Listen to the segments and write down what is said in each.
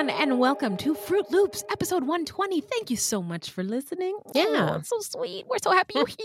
Everyone, and welcome to Fruit Loops, episode 120. Thank you so much for listening. Yeah. Oh, so sweet. We're so happy you're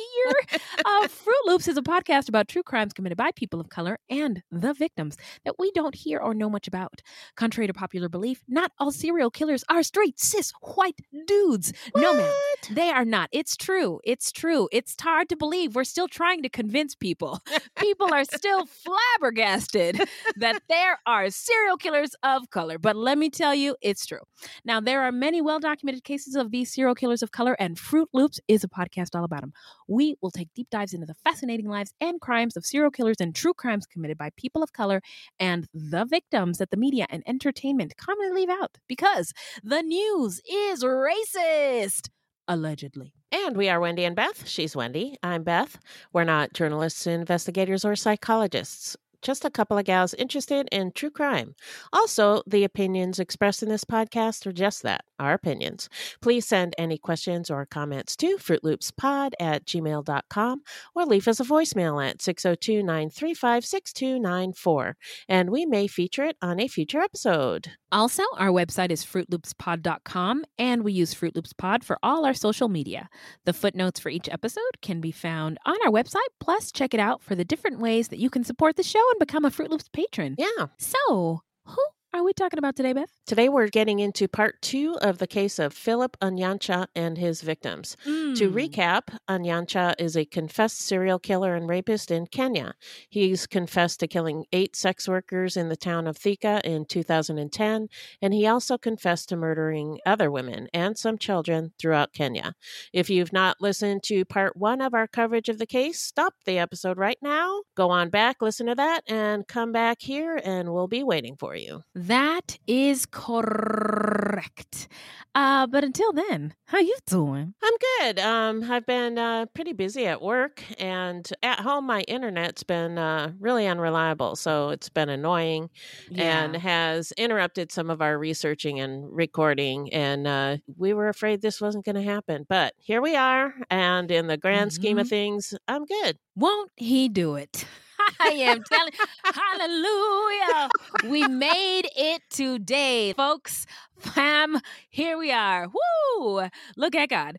here. uh, Fruit Loops is a podcast about true crimes committed by people of color and the victims that we don't hear or know much about. Contrary to popular belief, not all serial killers are straight, cis, white dudes. No, ma'am. They are not. It's true. It's true. It's hard to believe. We're still trying to convince people. people are still flabbergasted that there are serial killers of color. But let me tell you, it's true. Now, there are many well documented cases of these serial killers of color, and Fruit Loops is a podcast all about them. We will take deep dives into the fascinating lives and crimes of serial killers and true crimes committed by people of color and the victims that the media and entertainment commonly leave out because the news is racist. Allegedly. And we are Wendy and Beth. She's Wendy. I'm Beth. We're not journalists, investigators, or psychologists. Just a couple of gals interested in true crime. Also, the opinions expressed in this podcast are just that, our opinions. Please send any questions or comments to fruitloopspod at gmail.com or leave us a voicemail at 602 935 6294, and we may feature it on a future episode. Also, our website is fruitloopspod.com and we use Fruit Loops Pod for all our social media. The footnotes for each episode can be found on our website. Plus, check it out for the different ways that you can support the show and become a Fruit Loops patron. Yeah. So, who are we talking about today, Beth? Today we're getting into part two of the case of Philip Onyancha and his victims. To Hmm. recap, Onyancha is a confessed serial killer and rapist in Kenya. He's confessed to killing eight sex workers in the town of Thika in 2010, and he also confessed to murdering other women and some children throughout Kenya. If you've not listened to part one of our coverage of the case, stop the episode right now, go on back, listen to that, and come back here, and we'll be waiting for you. That is correct. Uh, but until then, how you doing? I'm good. Um, I've been uh, pretty busy at work, and at home, my internet's been uh, really unreliable. So it's been annoying and has interrupted some of our researching and recording. And uh, we were afraid this wasn't going to happen. But here we are. And in the grand scheme of things, I'm good. Won't he do it? I am telling Hallelujah. We made it today, folks. Fam, here we are. Woo! Look at God.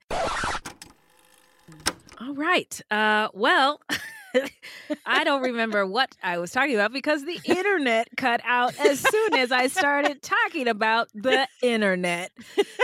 All right. Uh well, I don't remember what I was talking about because the internet cut out as soon as I started talking about the internet.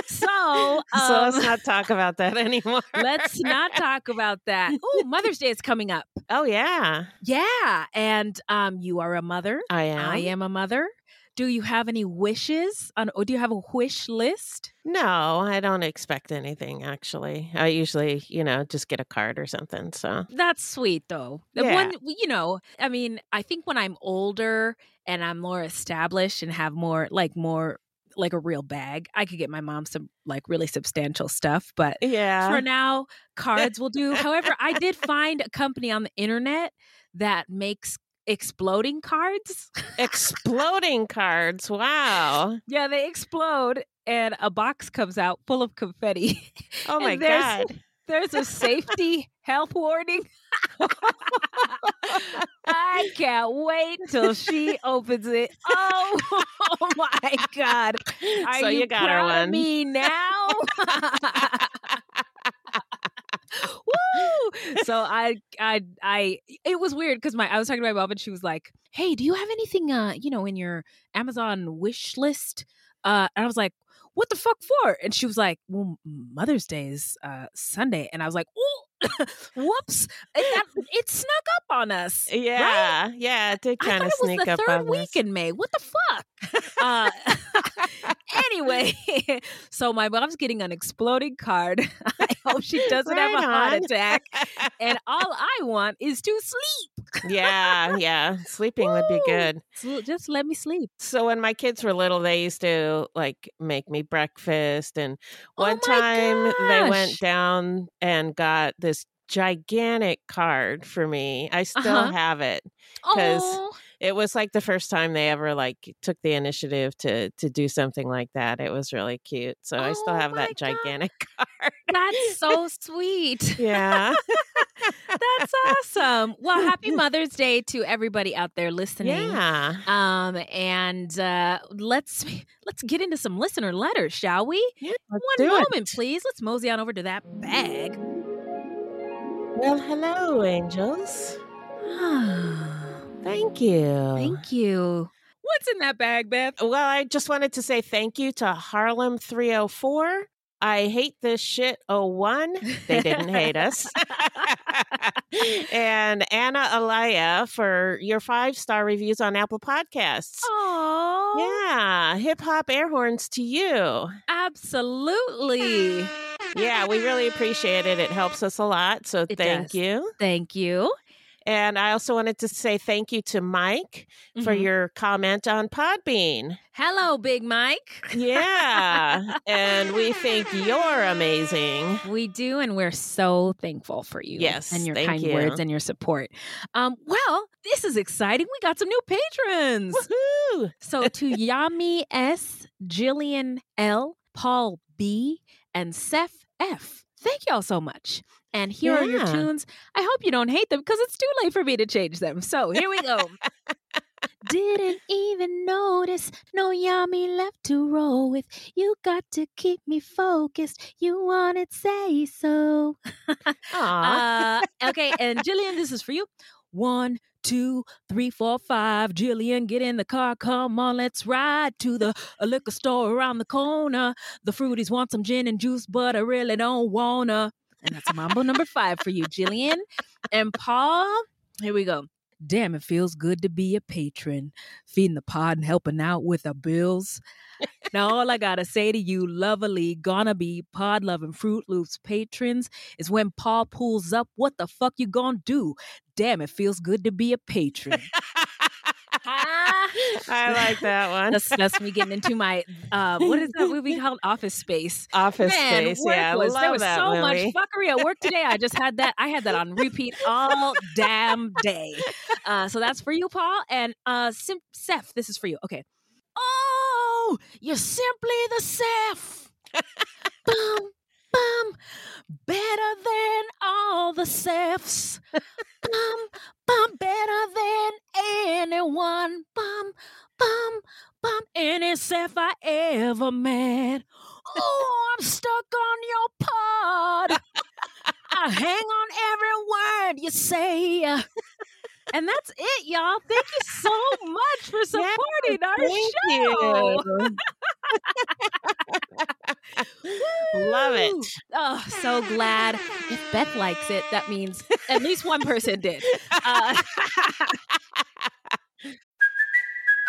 So, so um, let's not talk about that anymore. let's not talk about that. Oh, Mother's Day is coming up. Oh, yeah. Yeah, and um, you are a mother. I am. I am a mother. Do you have any wishes on? Or do you have a wish list? No, I don't expect anything, actually. I usually, you know, just get a card or something. So, That's sweet, though. Yeah. One, you know, I mean, I think when I'm older and I'm more established and have more, like, more, like a real bag, I could get my mom some, like, really substantial stuff. But yeah. for now, cards will do. However, I did find a company on the internet that makes exploding cards. Exploding cards. Wow. Yeah, they explode and a box comes out full of confetti. Oh my there's- god. There's a safety health warning. I can't wait till she opens it. Oh, oh my god! Are so you, got her proud of one. me now? Woo! So I, I, I. It was weird because my I was talking to my mom and she was like, "Hey, do you have anything, uh, you know, in your Amazon wish list?" Uh, and I was like, "What the fuck for?" And she was like, "Well, Mother's Day is uh Sunday," and I was like, "Oh, whoops! It, that, it snuck up on us." right? Yeah, yeah, it did I kind thought of it was sneak the up third on week us. in May. What the fuck? uh, anyway, so my mom's getting an exploding card. I hope she doesn't have Right a heart attack. And all I want is to sleep. yeah, yeah, sleeping would be good. Just let me sleep. So when my kids were little, they used to like make me breakfast, and Oh one my time they went down and got this gigantic card for me. I still Uh-huh. have it because It was like the first time they ever like took the initiative to to do something like that. It was really cute. So I still Oh have that God. gigantic card. that's so sweet. Yeah. That's awesome. Well, happy Mother's Day to everybody out there listening. yeah. Um, and uh, let's let's get into some listener letters, shall we? Yeah. One do it. moment, please. Let's mosey on over to that bag. Well, hello, angels. Ah, thank you. Thank you. What's in that bag, Beth? Well, I just wanted to say thank you to Harlem 304. I hate this shit 01. They didn't hate us. and Anna Alaya for your five star reviews on Apple Podcasts. Oh, Yeah, hip hop air horns to you. absolutely. Yeah, we really appreciate it. It helps us a lot. So It thank does. you. Thank you And I also wanted to say thank you to Mike for Mhm. your comment on Podbean. Hello, Big Mike. Yeah. and we think you're amazing. We do, and we're so thankful for you. Yes, and your kind you. words and your support. Um, well, this is exciting. We got some new patrons. Woohoo! So to Yami S, Jillian L, Paul B, and Seth F. Thank y'all so much. And here are your tunes. I hope you don't hate them because it's too late for me to change them. So here we go. Didn't even notice no yummy left to roll with. You got to keep me focused. You wanted say so. Aw. Uh, okay, and Jillian, this is for you. One, two, three, four, five. Jillian, get in the car. Come on, let's ride to the a liquor store around the corner. The fruities want some gin and juice, but I really don't wanna. And that's Mambo number five for you, Jillian. And Paul, here we go. Damn, it feels good to be a patron, feeding the pod and helping out with the bills. now, all I gotta say to you, lovely, gonna be pod loving Fruit Loops patrons, is when Paul pulls up, what the fuck you gonna do? Damn, it feels good to be a patron. I like that one. that's, that's me getting into my uh, what is that movie called? Office Space. Office Man, Space. Yeah, I was, there was so much fuckery at work today. I just had that. I had that on repeat all damn day. Uh, so that's for you, Paul. And uh, Sim- Seth, this is for you. Okay. Oh, you're simply the Seth. bum, bum. Better than all the Seths. bum, bum. Better than anyone. Bum, bum, bum. Any Seth I ever met. Oh, I'm stuck on your pod. I hang on every word you say. And that's it, y'all. Thank you so much for supporting our Thank show. Love it. Oh, so glad. If Beth likes it, that means at least one person did. Uh,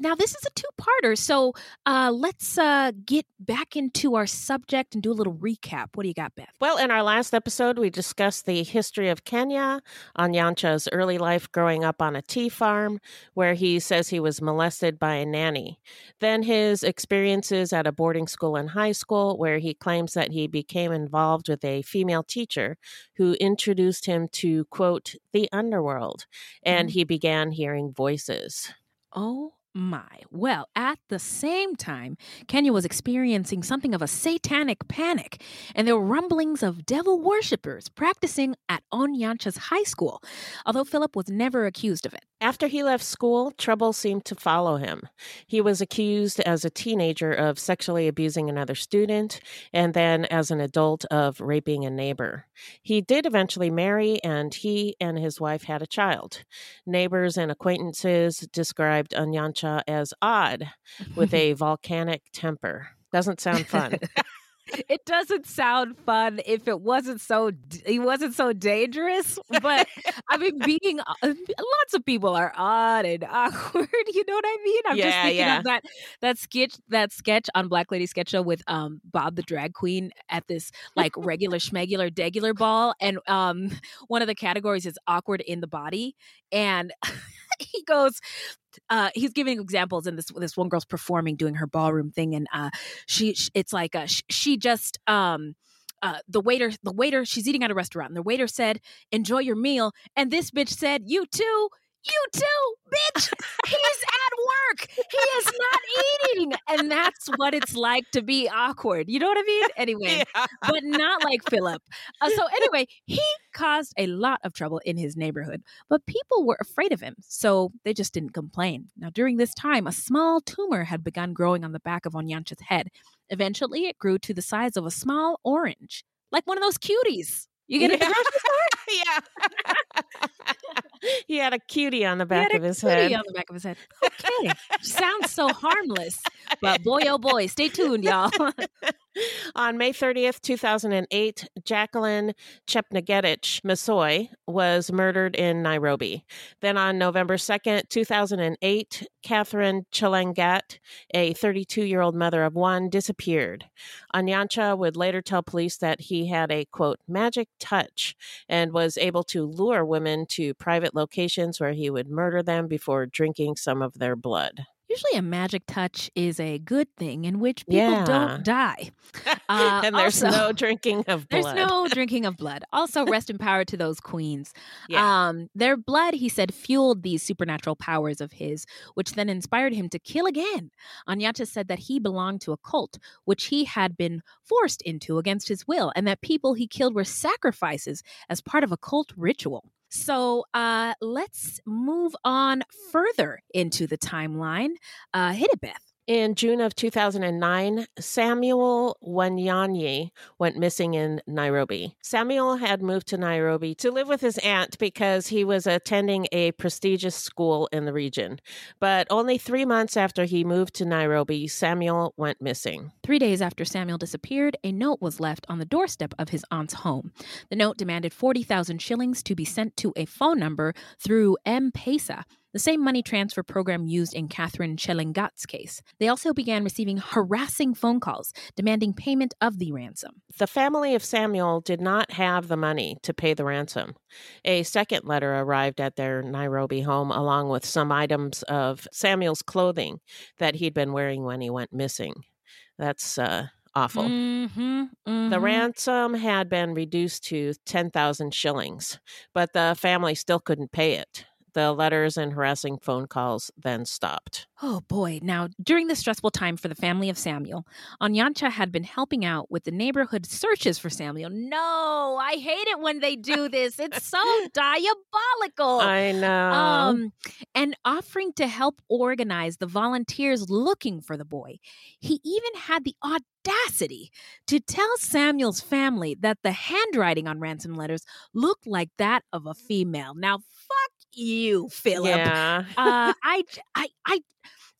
Now this is a two-parter, so uh, let's uh, get back into our subject and do a little recap. What do you got, Beth? Well, in our last episode, we discussed the history of Kenya, Onyancha's early life growing up on a tea farm, where he says he was molested by a nanny. Then his experiences at a boarding school and high school, where he claims that he became involved with a female teacher who introduced him to, quote, the underworld, and Mhm. he began hearing voices. Oh my. Well, at the same time, Kenya was experiencing something of a satanic panic, and there were rumblings of devil worshippers practicing at Onyancha's high school, although Philip was never accused of it. After he left school, trouble seemed to follow him. He was accused as a teenager of sexually abusing another student, and then as an adult of raping a neighbor. He did eventually marry, and he and his wife had a child. Neighbors and acquaintances described Onyancha as odd, with a volcanic temper. Doesn't sound fun. it doesn't sound fun if it wasn't so he wasn't so dangerous but i mean being uh, lots of people are odd and awkward you know what i mean i'm just Yeah, thinking yeah. of that that sketch that sketch on black lady sketch show with um bob the drag queen at this like regular schmegular degular ball and um one of the categories is awkward in the body and he goes uh, he's giving examples, and this this one girl's performing, doing her ballroom thing, and uh, she it's like uh, sh- she just um. Uh, the waiter, the waiter, she's eating at a restaurant, and the waiter said, "Enjoy your meal," and this bitch said, "You too, you too, bitch. He's at work. He is not eating," and that's what it's like to be awkward. You know what I mean? Anyway, but not like Philip. Uh, so anyway, he caused a lot of trouble in his neighborhood, but people were afraid of him, so they just didn't complain. Now, during this time, a small tumor had begun growing on the back of Onyancha's head. Eventually, it grew to the size of a small orange, like one of those cuties. You get at the grocery store? yeah. he had a cutie on the He back had of a his cutie head. on the back of his head. Okay, sounds so harmless, but boy, oh boy, stay tuned, y'all. On May 30th, 2008, Jacqueline Chepngetich Masoy was murdered in Nairobi. Then on November 2nd, 2008, Catherine Chelangat, a 32 year old mother of one, disappeared. Onyancha would later tell police that he had a quote, magic touch and was able to lure women to private locations where he would murder them before drinking some of their blood. Usually, a magic touch is a good thing in which people Yeah. don't die. Uh, and there's also- no drinking of blood. There's no drinking of blood. Also, rest in power to those queens. Yeah. Um, their blood, he said, fueled these supernatural powers of his, which then inspired him to kill again. Onyancha said that he belonged to a cult, which he had been forced into against his will, and that people he killed were sacrifices as part of a cult ritual. So uh, let's move on further into the timeline. Uh, hit it, Beth. In June of 2009, Samuel Wanyanyi went missing in Nairobi. Samuel had moved to Nairobi to live with his aunt because he was attending a prestigious school in the region. But only three months after he moved to Nairobi, Samuel went missing. Three days after Samuel disappeared, a note was left on the doorstep of his aunt's home. The note demanded 40,000 shillings to be sent to a phone number through M Pesa, the same money transfer program used in Catherine Chelangat's case. They also began receiving harassing phone calls demanding payment of the ransom. The family of Samuel did not have the money to pay the ransom. A second letter arrived at their Nairobi home along with some items of Samuel's clothing that he'd been wearing when he went missing. That's uh, awful. Mm-hmm, The mhm. ransom had been reduced to 10,000 shillings, but the family still couldn't pay it. The letters and harassing phone calls then stopped. Oh boy. Now, during this stressful time for the family of Samuel, Onyancha had been helping out with the neighborhood searches for Samuel. No, I hate it when they do this. It's so diabolical. I know. Um, and offering to help organize the volunteers looking for the boy. He even had the audacity to tell Samuel's family that the handwriting on ransom letters looked like that of a female. Now, fuck you, Philip. yeah. uh, I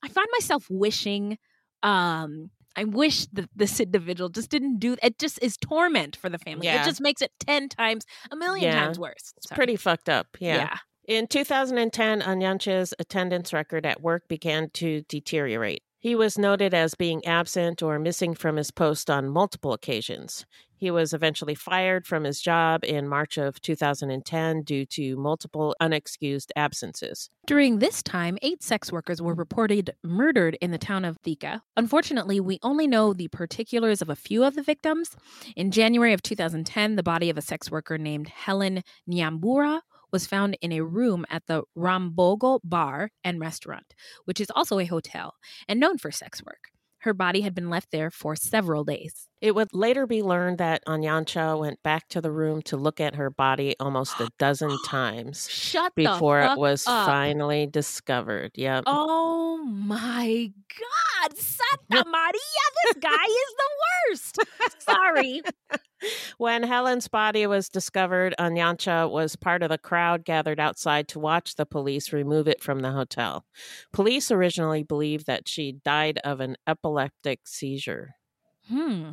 find myself wishing, um, I wish that this individual just didn't do it. Just is torment for the family. Yeah. It just makes it ten times, a million Yeah. times worse. It's Sorry. pretty fucked up. Yeah. In 2010, Onyancha's attendance record at work began to deteriorate. He was noted as being absent or missing from his post on multiple occasions. He was eventually fired from his job in March of 2010 due to multiple unexcused absences. During this time, eight sex workers were reported murdered in the town of Thika. Unfortunately, we only know the particulars of a few of the victims. In January of 2010, the body of a sex worker named Helen Nyambura was found in a room at the Rambogo Bar and Restaurant, which is also a hotel and known for sex work. Her body had been left there for several days. It would later be learned that Onyancha went back to the room to look at her body almost a dozen times Shut before it was up. finally discovered. Yep. Oh my God, Santa Maria, this guy is the worst. Sorry. When Helen's body was discovered, Onyancha was part of the crowd gathered outside to watch the police remove it from the hotel. Police originally believed that she died of an epileptic seizure. Hmm.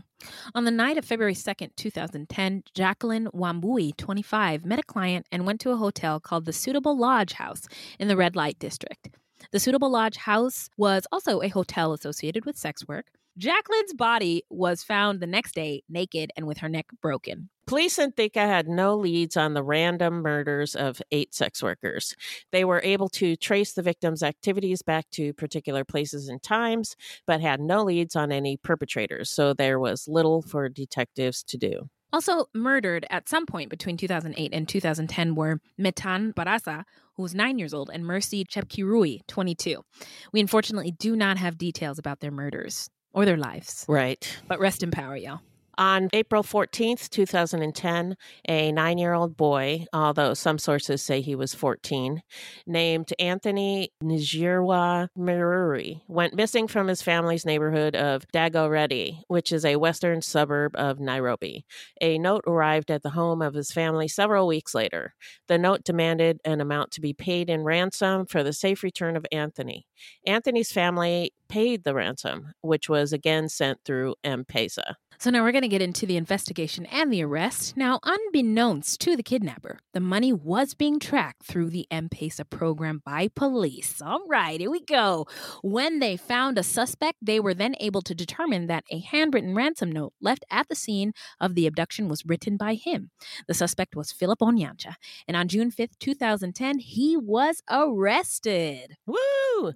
On the night of February 2nd, 2010, Jacqueline Wambui, 25, met a client and went to a hotel called the Suitable Lodge House in the Red Light District. The Suitable Lodge House was also a hotel associated with sex work. Jacqueline's body was found the next day naked and with her neck broken. Police in Thika had no leads on the random murders of eight sex workers. They were able to trace the victims' activities back to particular places and times, but had no leads on any perpetrators, so there was little for detectives to do. Also murdered at some point between 2008 and 2010 were Metan Barasa, who was nine years old, and Mercy Chepkirui, 22. We unfortunately do not have details about their murders or their lives, Right. but rest in power, y'all. On April 14th, 2010, a nine year old boy, although some sources say he was 14, named Anthony Njirwa Miruri, went missing from his family's neighborhood of Dagoretti, which is a western suburb of Nairobi. A note arrived at the home of his family several weeks later. The note demanded an amount to be paid in ransom for the safe return of Anthony. Anthony's family paid the ransom, which was again sent through M Pesa. So now we're going to get into the investigation and the arrest. Now, unbeknownst to the kidnapper, the money was being tracked through the M-Pesa program by police. All right, here we go. When they found a suspect, they were then able to determine that a handwritten ransom note left at the scene of the abduction was written by him. The suspect was Philip Onyancha, and on June 5th, 2010, he was arrested. Woo! Woo!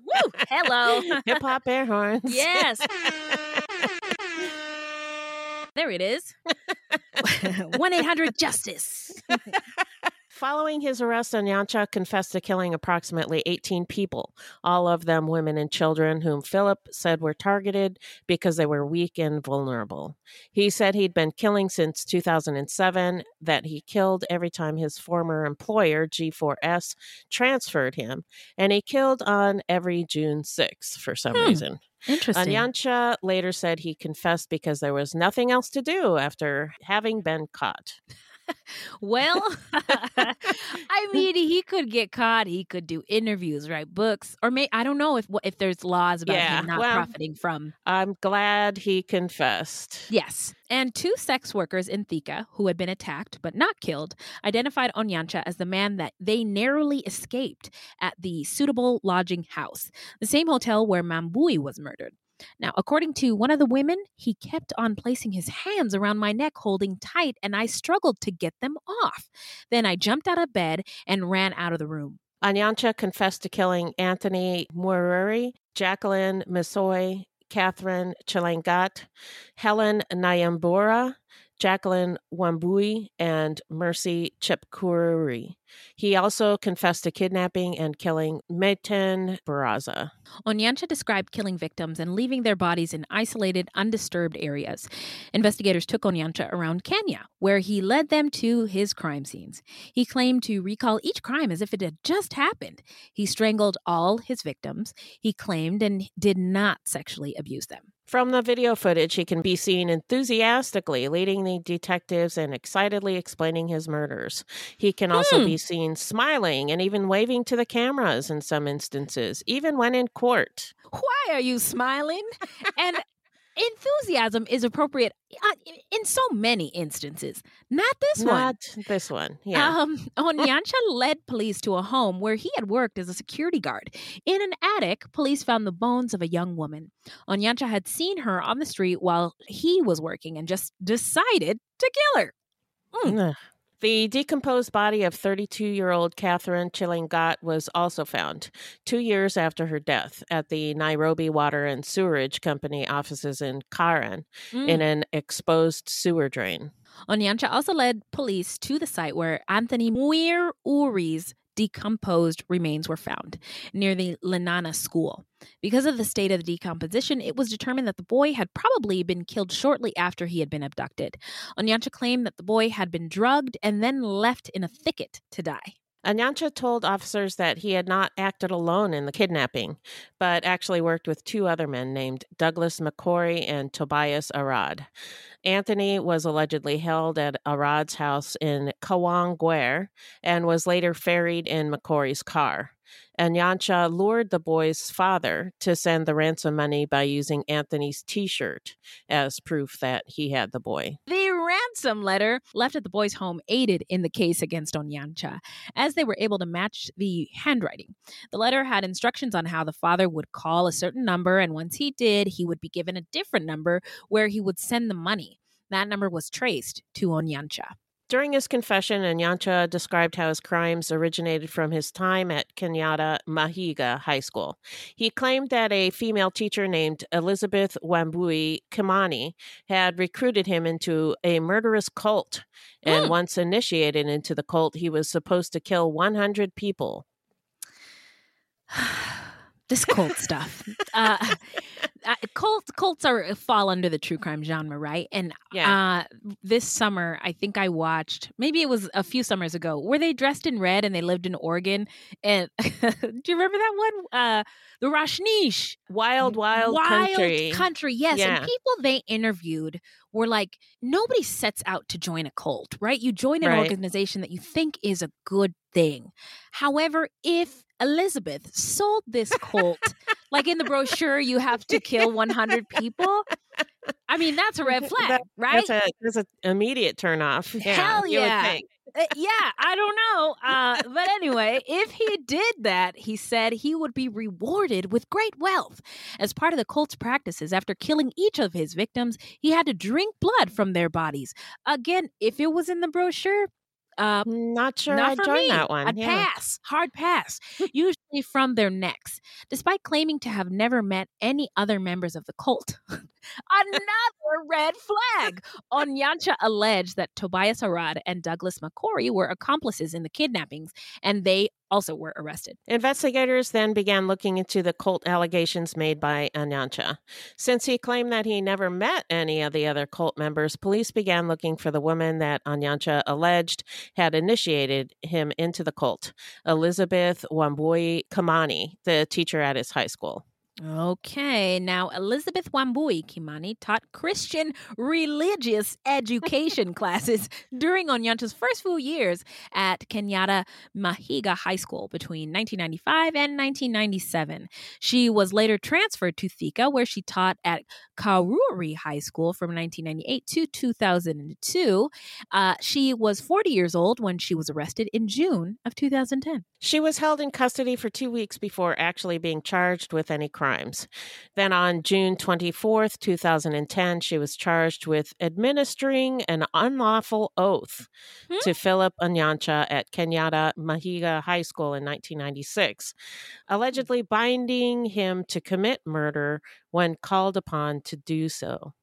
Hello. Hip hop air horns. Yes. There it is. 1 800 Justice. Following his arrest, Onyancha confessed to killing approximately 18 people, all of them women and children, whom Philip said were targeted because they were weak and vulnerable. He said he'd been killing since 2007, that he killed every time his former employer, G4S, transferred him, and he killed on every June 6th for some Hmm. reason. Interesting. Onyancha later said he confessed because there was nothing else to do after having been caught. Well, I mean, he could get caught. He could do interviews, write books, or may I don't know if if there's laws about Yeah, him not well- profiting from. I'm glad he confessed. Yes, and two sex workers in Thika who had been attacked but not killed identified Onyancha as the man that they narrowly escaped at the suitable lodging house, the same hotel where Wambui was murdered. Now, according to one of the women, he kept on placing his hands around my neck, holding tight, and I struggled to get them off. Then I jumped out of bed and ran out of the room. Onyancha confessed to killing Anthony Mururi, Jacqueline Masoy, Catherine Chelangat, Helen Nyambura, Jacqueline Wambui, and Mercy Chepkirui. He also confessed to kidnapping and killing Meten Baraza. Onyancha described killing victims and leaving their bodies in isolated, undisturbed areas. Investigators took Onyancha around Kenya, where he led them to his crime scenes. He claimed to recall each crime as if it had just happened. He strangled all his victims, he claimed, and did not sexually abuse them. From the video footage, he can be seen enthusiastically leading the detectives and excitedly explaining his murders. He can also Hmm. be seen smiling and even waving to the cameras in some instances, even when in court. Why are you smiling? and enthusiasm is appropriate uh, in so many instances. Not this one. Not this one. Yeah. Um, Onyancha led police to a home where he had worked as a security guard. In an attic, police found the bones of a young woman. Onyancha had seen her on the street while he was working and just decided to kill her. Ugh. The decomposed body of 32 year old Catherine Chelangat was also found two years after her death at the Nairobi Water and Sewerage Company offices in Karen Mm. in an exposed sewer drain. Onyancha also led police to the site where Anthony Muir Uri's decomposed remains were found near the Lenana school. Because of the state of the decomposition, it was determined that the boy had probably been killed shortly after he had been abducted. Onyancha claimed that the boy had been drugged and then left in a thicket to die. Onyancha told officers that he had not acted alone in the kidnapping, but actually worked with two other men named Douglas McCory and Tobias Arad. Anthony was allegedly held at Arad's house in Kawangware and was later ferried in McCory's car. Onyancha lured the boy's father to send the ransom money by using Anthony's t shirt as proof that he had the boy. The ransom letter left at the boy's home aided in the case against Onyancha, as they were able to match the handwriting. The letter had instructions on how the father would call a certain number, and once he did, he would be given a different number where he would send the money. That number was traced to Onyancha. During his confession, Onyancha described how his crimes originated from his time at Kenyatta Mahiga High School. He claimed that a female teacher named Elizabeth Wambui Kimani had recruited him into a murderous cult, and Mm. once initiated into the cult, he was supposed to kill 100 people. this cult stuff. Uh, uh, cult cults are fall under the true crime genre, right? And Yeah. uh, this summer, I think I watched. Maybe it was a few summers ago. Were they dressed in red and they lived in Oregon? And do you remember that one? Uh, the Rajneesh Wild, wild, country. country, yes. Yeah. And people they interviewed were like, nobody sets out to join a cult, right? You join an Right. organization that you think is a good thing. However, if Elizabeth sold this cult, like in the brochure, you have to kill 100 people. I mean, that's a red flag, That- right? That's a that's an immediate turnoff. Yeah, Hell yeah. Uh, yeah, I don't know. Uh, but anyway, if he did that, he said he would be rewarded with great wealth. As part of the cult's practices, after killing each of his victims, he had to drink blood from their bodies. Again, if it was in the brochure, uh, Not sure not I'd for me. that one. I'd yeah. pass, hard pass, usually from their necks. Despite claiming to have never met any other members of the cult, another red flag. Onyancha alleged that Tobias Arad and Douglas McCory were accomplices in the kidnappings, and they also were arrested. Investigators then began looking into the cult allegations made by Onyancha. Since he claimed that he never met any of the other cult members, police began looking for the woman that Onyancha alleged had initiated him into the cult, Elizabeth Wambui Kimani, the teacher at his high school. Okay, now Elizabeth Wambui Kimani taught Christian religious education classes during Onyancha's first few years at Kenyatta Mahiga High School between 1995 and 1997. She was later transferred to Thika, where she taught at Karuri High School from 1998 to 2002. Uh, she was 40 years old when she was arrested in June of 2010. She was held in custody for two weeks before actually being charged with any crimes. Then on June 24th, 2010, she was charged with administering an unlawful oath Hmm? to Philip Onyancha at Kenyatta Mahiga High School in 1996, allegedly binding him to commit murder when called upon to do so.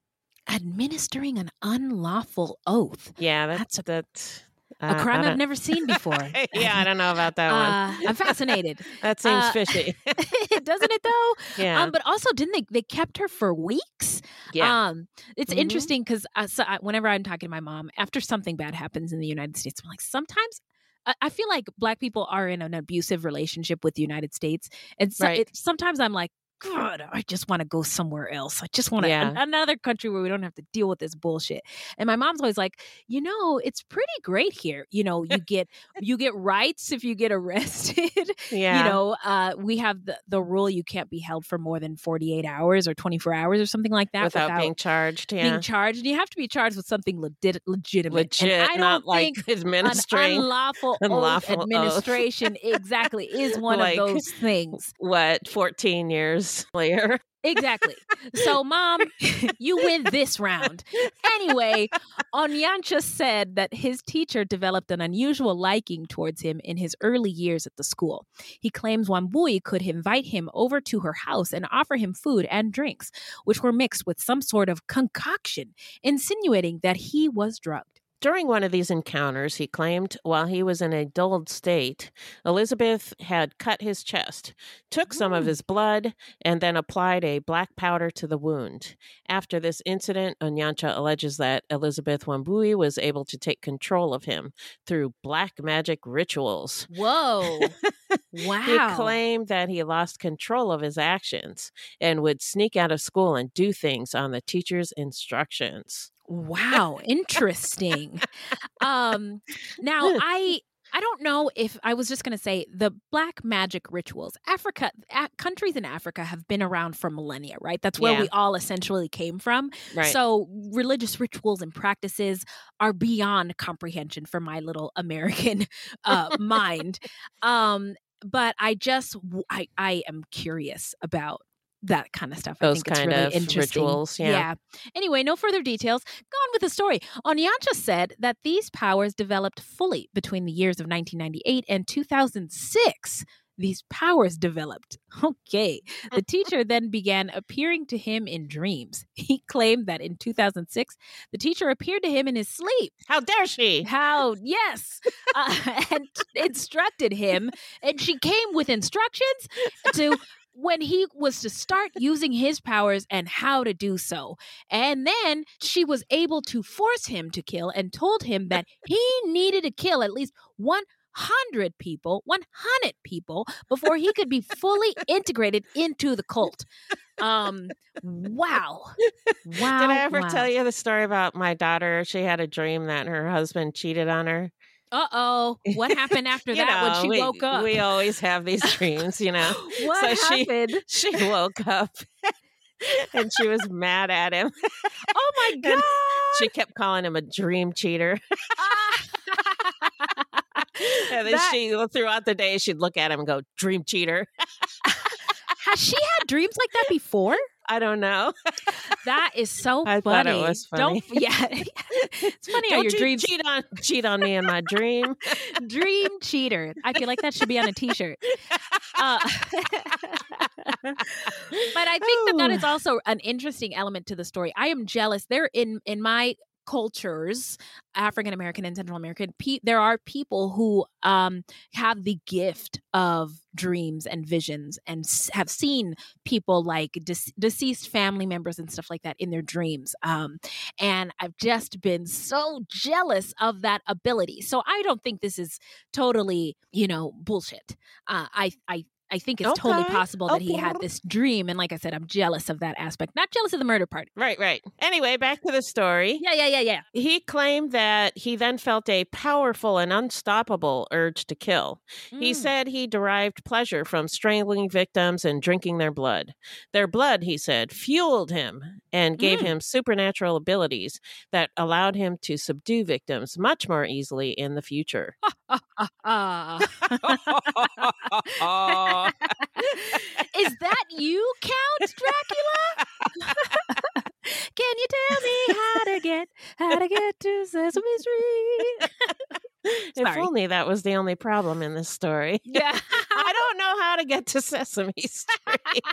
administering an unlawful oath. Yeah, That's that's a- A uh, crime I've never seen before. yeah, I don't know about that Uh, I'm fascinated. That seems uh, fishy. Doesn't it though? yeah, Um, but also, didn't they? They kept her for weeks. yeah. Um, it's Mhm. interesting because uh, so whenever I'm talking to my mom, after something bad happens in the United States, I'm like, sometimes I, I feel like Black people are in an abusive relationship with the United States, and so Right. it, sometimes I'm like. God, I just want to go somewhere else. I just want to Yeah. another country where we don't have to deal with this bullshit. And my mom's always like, you know, it's pretty great here. You know, you get you get rights if you get arrested. yeah. You know, uh, we have the the rule you can't be held for more than 48 hours or 24 hours or something like that without, being charged. Yeah, being charged. And you have to be charged with something legit, legitimate. And legit, I don't not like think an administering unlawful, unlawful administration exactly is one Like- of those things. what 14 years later. Exactly. So, mom, you win this round. Anyway, Onyancha said that his teacher developed an unusual liking towards him in his early years at the school. He claims Wambui could invite him over to her house and offer him food and drinks, which were mixed with some sort of concoction, insinuating that he was drugged. During one of these encounters, he claimed while he was in a dulled state, Elizabeth had cut his chest, took some of his blood, and then applied a black powder to the wound. After this incident, Onyancha alleges that Elizabeth Wambui was able to take control of him through black magic rituals. Whoa. wow. He claimed that he lost control of his actions and would sneak out of school and do things on the teacher's instructions. Wow, interesting. um now I I don't know if I was just going to say the black magic rituals. Africa a- countries in Africa have been around for millennia, right? That's where Yeah. we all essentially came from. Right. So religious rituals and practices are beyond comprehension for my little American uh mind. Um but I just I, I am curious about that kind of stuff. I Those think it's kind really of interesting. rituals, yeah. Anyway, no further details. Go on with the story. Onyancha said that these powers developed fully between the years of 1998 and 2006. These powers developed. Okay. The teacher then began appearing to him in dreams. He claimed that in 2006, the teacher appeared to him in his sleep. How dare she? How, yes, uh, and instructed him. And she came with instructions to when he was to start using his powers and how to do so. And then she was able to force him to kill and told him that he needed to kill at least 100 people, 100 people before he could be fully integrated into the cult. Um wow. Wow. Did I ever wow. tell you the story about my daughter? She had a dream that her husband cheated on her. Uh-oh. What happened after that when she we, woke up? We always have these dreams, you know. what so she- happened? She woke up and she was mad at him. Oh my And god. She kept calling him a dream cheater. And then That- she, throughout the day, she'd look at him and go, dream cheater. Has she had dreams like that before? I don't know. That is so I funny. thought it was Don't funny. yeah. it's funny how Don't your you dreams cheat on cheat on me in my dream. dream cheater. I feel like that should be on a t-shirt. Uh, but I think that that is also an interesting element to the story. I am jealous. There in in my cultures, African American and Central American, pe- there are people who um, have the gift of dreams and visions and s- have seen people like dece- deceased family members and stuff like that in their dreams. Um, and I've just been so jealous of that ability. So I don't think this is totally, you know, bullshit. Uh, I I I think it's totally possible that he had this dream. And like I said, I'm jealous of that aspect. Not jealous of the murder part. Right, right. Anyway, back to the story. Yeah, yeah, yeah, yeah. He claimed that he then felt a powerful and unstoppable urge to kill. He Mm. said he derived pleasure from strangling victims and drinking their blood. Their blood, he said, fueled him and gave Mm. him supernatural abilities that allowed him to subdue victims much more easily in the future. Is that you, Count Dracula? Can you tell me how to get how to get to Sesame Street? If only that was the only problem in this story. Yeah. I don't know how to get to Sesame Street.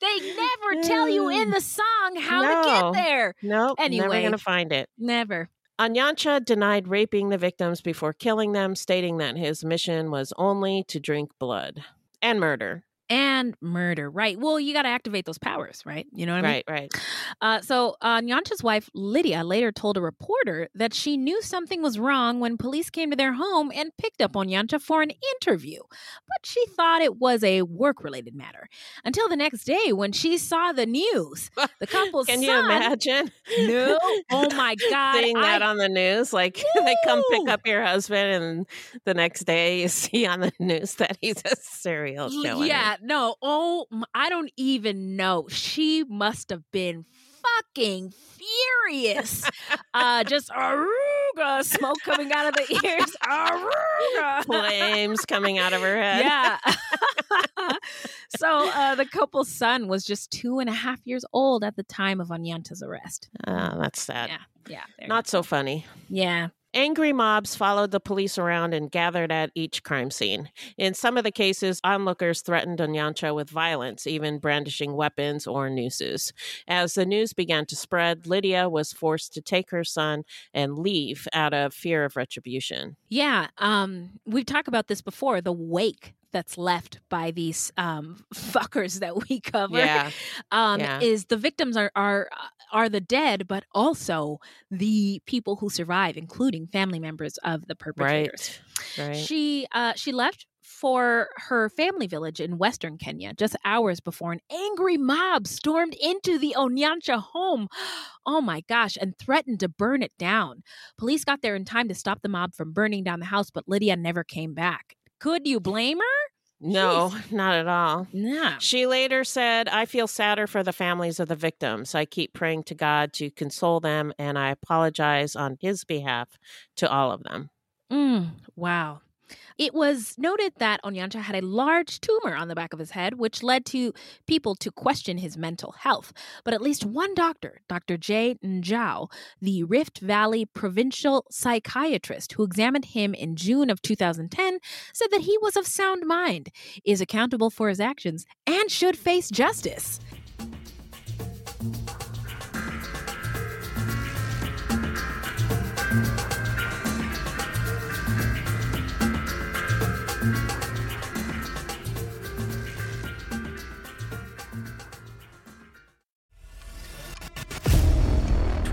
they never tell you in the song how to No. get there. nope, never Anyway. gonna find it. Never. Onyancha denied raping the victims before killing them, stating that his mission was only to drink blood and murder. And murder, right? Well, you got to activate those powers, right? You know what I mean? Right, right. Uh, so, uh, wife, Lydia, later told a reporter that she knew something was wrong when police came to their home and picked up on for an interview. But she thought it was a work related matter until the next day when she saw the news. The couple's Can you imagine? No. Oh my God. Seeing that on the news, like they come pick up your husband, and the next day you see on the news that he's a serial killer. Yeah, no. Oh, I don't even know. She must have been fucking furious. uh, just aruga smoke coming out of the ears. Aruga. flames coming out of her head. Yeah. so uh, the couple's son was just two and a half years old at the time of Onyancha's arrest. Oh, that's sad. Yeah. Yeah. Not so funny. Yeah. Angry mobs followed the police around and gathered at each crime scene. In some of the cases, onlookers threatened Onyancha with violence, even brandishing weapons or nooses. As the news began to spread, Lydia was forced to take her son and leave out of fear of retribution. Yeah, um, we've talked about this before. The wake that's left by these um, fuckers that we cover, Yeah. um, yeah. is the victims are are are the dead, but also the people who survive, including family members of the perpetrators. Right. Right. She uh, she left for her family village in western Kenya just hours before an angry mob stormed into the Onyancha home. Oh my gosh, and threatened to burn it down. Police got there in time to stop the mob from burning down the house, but Lydia never came back. Could you blame her? No, not at all. Nah. She later said, I feel sadder for the families of the victims. I keep praying to God to console them, and I apologize on his behalf to all of them. Mm, wow. It was noted that Onyancha had a large tumor on the back of his head, which led to people to question his mental health. But at least one doctor, Dr. J. Njao, the Rift Valley provincial psychiatrist who examined him in June of 2010, said that he was of sound mind, is accountable for his actions, and should face justice.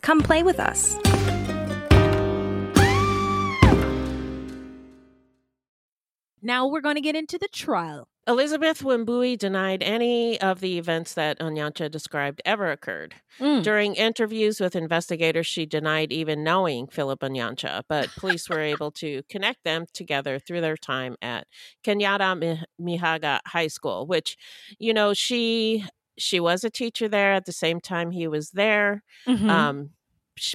Come play with us. now we're going to get into the trial. Elizabeth Wambui denied any of the events that Onyancha described ever occurred. Mm. During interviews with investigators, she denied even knowing Philip Onyancha, but police were able to connect them together through their time at Kenyatta Mahiga High School, which, you know, she she was a teacher there at the same time he was there. Mhm. Um,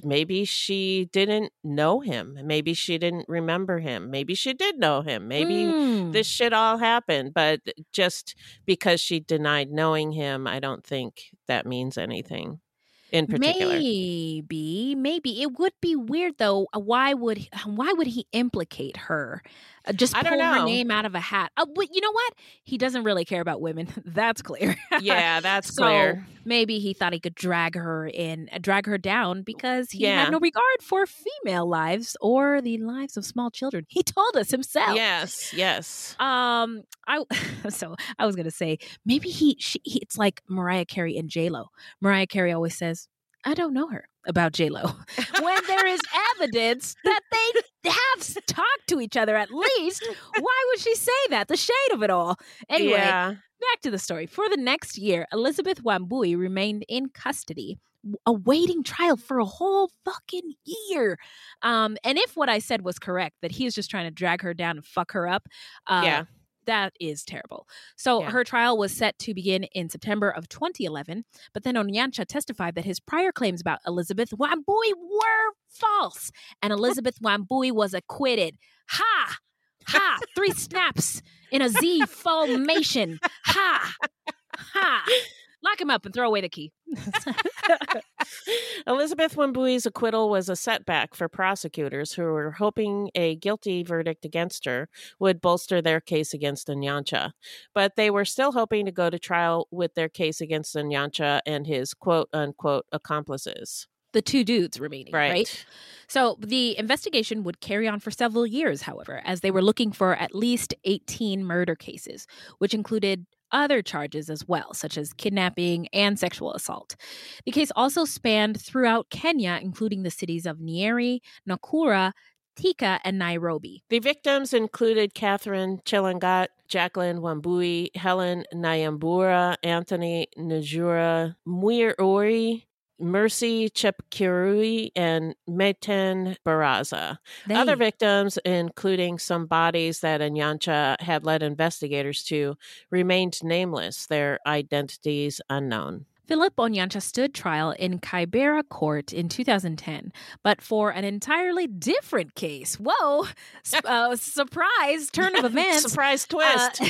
maybe she didn't know him. Maybe she didn't remember him. Maybe she did know him. Maybe Mm. this shit all happened. But just because she denied knowing him, I don't think that means anything in particular. Maybe, maybe it would be weird though. uh, Why would he- why would he implicate her? Uh, Just I pull her name out of a hat. Uh, but you know what? He doesn't really care about women. That's clear. Yeah, that's so clear. maybe he thought he could drag her in, uh, drag her down because he Yeah. had no regard for female lives or the lives of small children. He told us himself. Yes, yes. Um, I so I was gonna say maybe he, she, he it's like Mariah Carey and J Lo. Mariah Carey always says, "I don't know her." About J Lo, when there is evidence that they have talked to each other at least, why would she say that? The shade of it all. Anyway, Yeah. back to the story. For the next year, Elizabeth Wambui remained in custody, awaiting trial for a whole fucking year. Um, and if what I said was correct, that he was just trying to drag her down and fuck her up, uh, Yeah. That is terrible. So Yeah. her trial was set to begin in September of 2011, but then Onyancha testified that his prior claims about Elizabeth Wambui were false, and Elizabeth Wambui was acquitted. Ha! Ha! Three snaps in a Z formation. Ha! Ha! Lock him up and throw away the key. Elizabeth Wambui's acquittal was a setback for prosecutors who were hoping a guilty verdict against her would bolster their case against Onyancha. But they were still hoping to go to trial with their case against Onyancha and his quote unquote accomplices. the two dudes remaining, right. Right. So the investigation would carry on for several years, however, as they were looking for at least 18 murder cases, which included other charges as well, such as kidnapping and sexual assault. The case also spanned throughout Kenya, including the cities of Nyeri, Nakuru, Thika, and Nairobi. The victims included Catherine Chelangat, Jacqueline Wambui, Helen Nyambura, Anthony Najura, Muiruri, Mercy Chepkirui, and Meten Baraza. They- Other victims, including some bodies that Onyancha had led investigators to, remained nameless, their identities unknown. Philip Onyancha stood trial in Kibera Court in 2010, but for an entirely different case. Whoa! Uh, surprise turn of events. Surprise Uh, twist.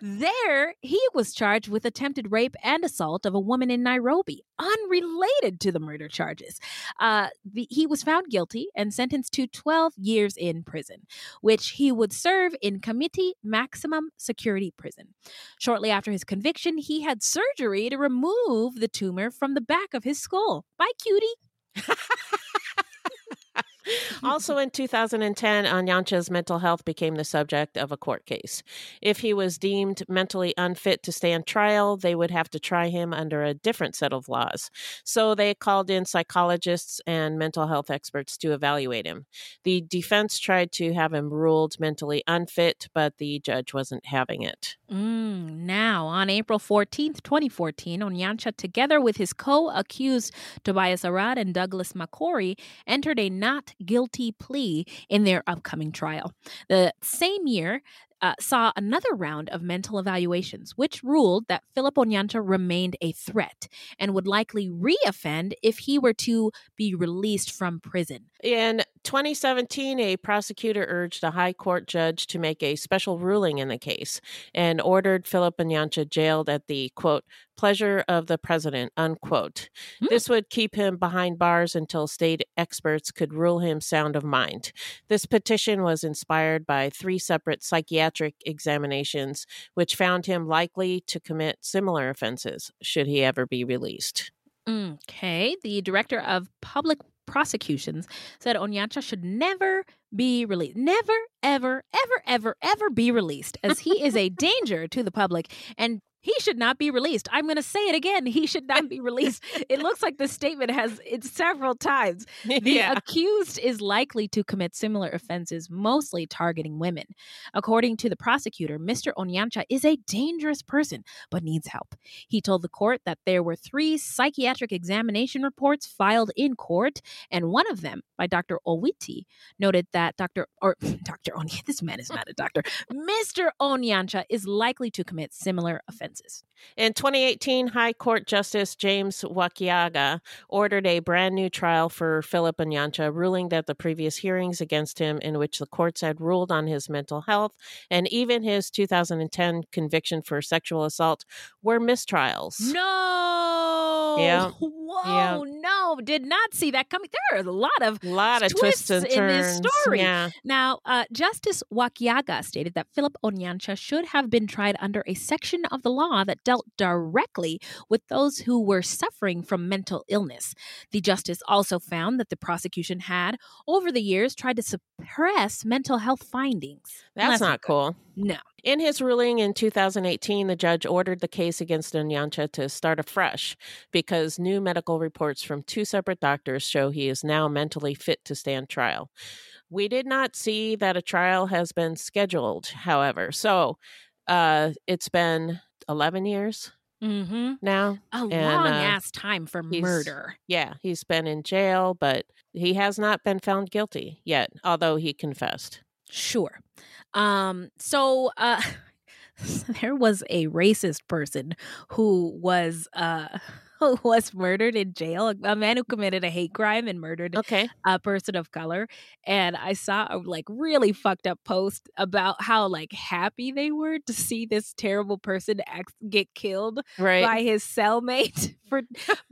there, he was charged with attempted rape and assault of a woman in Nairobi, unrelated to the murder charges. Uh, the, he was found guilty and sentenced to 12 years in prison, which he would serve in Kamiti Maximum Security Prison. Shortly after his conviction, he had surgery to remove the tumor from the back of his skull. Bye, cutie. also in 2010, Onyancha's mental health became the subject of a court case. If he was deemed mentally unfit to stand trial, they would have to try him under a different set of laws. So they called in psychologists and mental health experts to evaluate him. The defense tried to have him ruled mentally unfit, but the judge wasn't having it. Mm, now, on April 14, 2014, Onyancha, together with his co accused Tobias Arad and Douglas McCory, entered a not guilty plea in their upcoming trial. The same year, uh, saw another round of mental evaluations, which ruled that Philip Onyancha remained a threat and would likely reoffend if he were to be released from prison. In 2017, a prosecutor urged a high court judge to make a special ruling in the case and ordered Philip Onyancha jailed at the quote, pleasure of the president, unquote. Hmm. This would keep him behind bars until state experts could rule him sound of mind. This petition was inspired by three separate psychiatric examinations, which found him likely to commit similar offenses should he ever be released. Okay. The director of public prosecutions said Onyancha should never be released. Never, ever, ever, ever, ever be released as he is a danger to the public and he should not be released. I'm going to say it again. He should not be released. it looks like the statement has it several times. The Yeah. accused is likely to commit similar offenses, mostly targeting women. According to the prosecutor, Mr. Onyancha is a dangerous person, but needs help. He told the court that there were three psychiatric examination reports filed in court, and one of them by Dr. Owiti noted that Dr. or Dr. Onyancha, this man is not a doctor, Mr. Onyancha is likely to commit similar offenses. In 2018, High Court Justice James Wakiaga ordered a brand new trial for Philip Onyancha, ruling that the previous hearings against him, in which the courts had ruled on his mental health and even his 2010 conviction for sexual assault, were mistrials. No. Yeah. Whoa, no. Did not see that coming. There are a lot of lot of twists and in this story. yeah. Now, uh, Justice Wakiaga stated that Philip Onyancha should have been tried under a section of the law that dealt directly with those who were suffering from mental illness. The justice also found that the prosecution had, over the years, tried to suppress mental health findings. That's Well, not cool. No. In his ruling in 2018, the judge ordered the case against Onyancha to start afresh because new medical reports from two separate doctors show he is now mentally fit to stand trial. We did not see that a trial has been scheduled, however. So uh, it's been 11 years Mm-hmm. now. A and, long uh, ass time for murder. Yeah, he's been in jail, but he has not been found guilty yet, although he confessed. Sure. Um, so uh there was a racist person who was uh who was murdered in jail, a man who committed a hate crime and murdered okay. a person of color. And I saw a like really fucked up post about how like happy they were to see this terrible person act- get killed Right. by his cellmate for